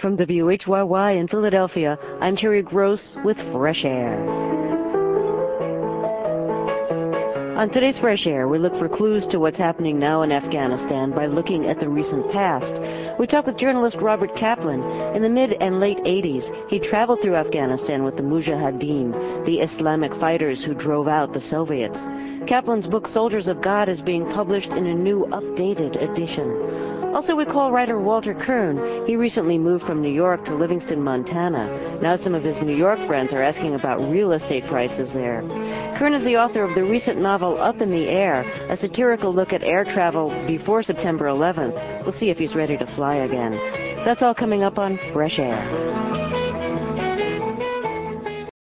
From WHYY in Philadelphia, I'm Terry Gross with Fresh Air. On today's Fresh Air, we look for clues to what's happening now in Afghanistan by looking at the recent past. We talk with journalist Robert Kaplan. In the mid and late 80s, he traveled through Afghanistan with the Mujahideen, the Islamic fighters who drove out the Soviets. Kaplan's book Soldiers of God is being published in a new updated edition. Also, we call writer Walter Kirn. He recently moved from New York to Livingston, Montana. Now some of his New York friends are asking about real estate prices there. Kirn is the author of the recent novel Up in the Air, a satirical look at air travel before September 11th. We'll see if he's ready to fly again. That's all coming up on Fresh Air.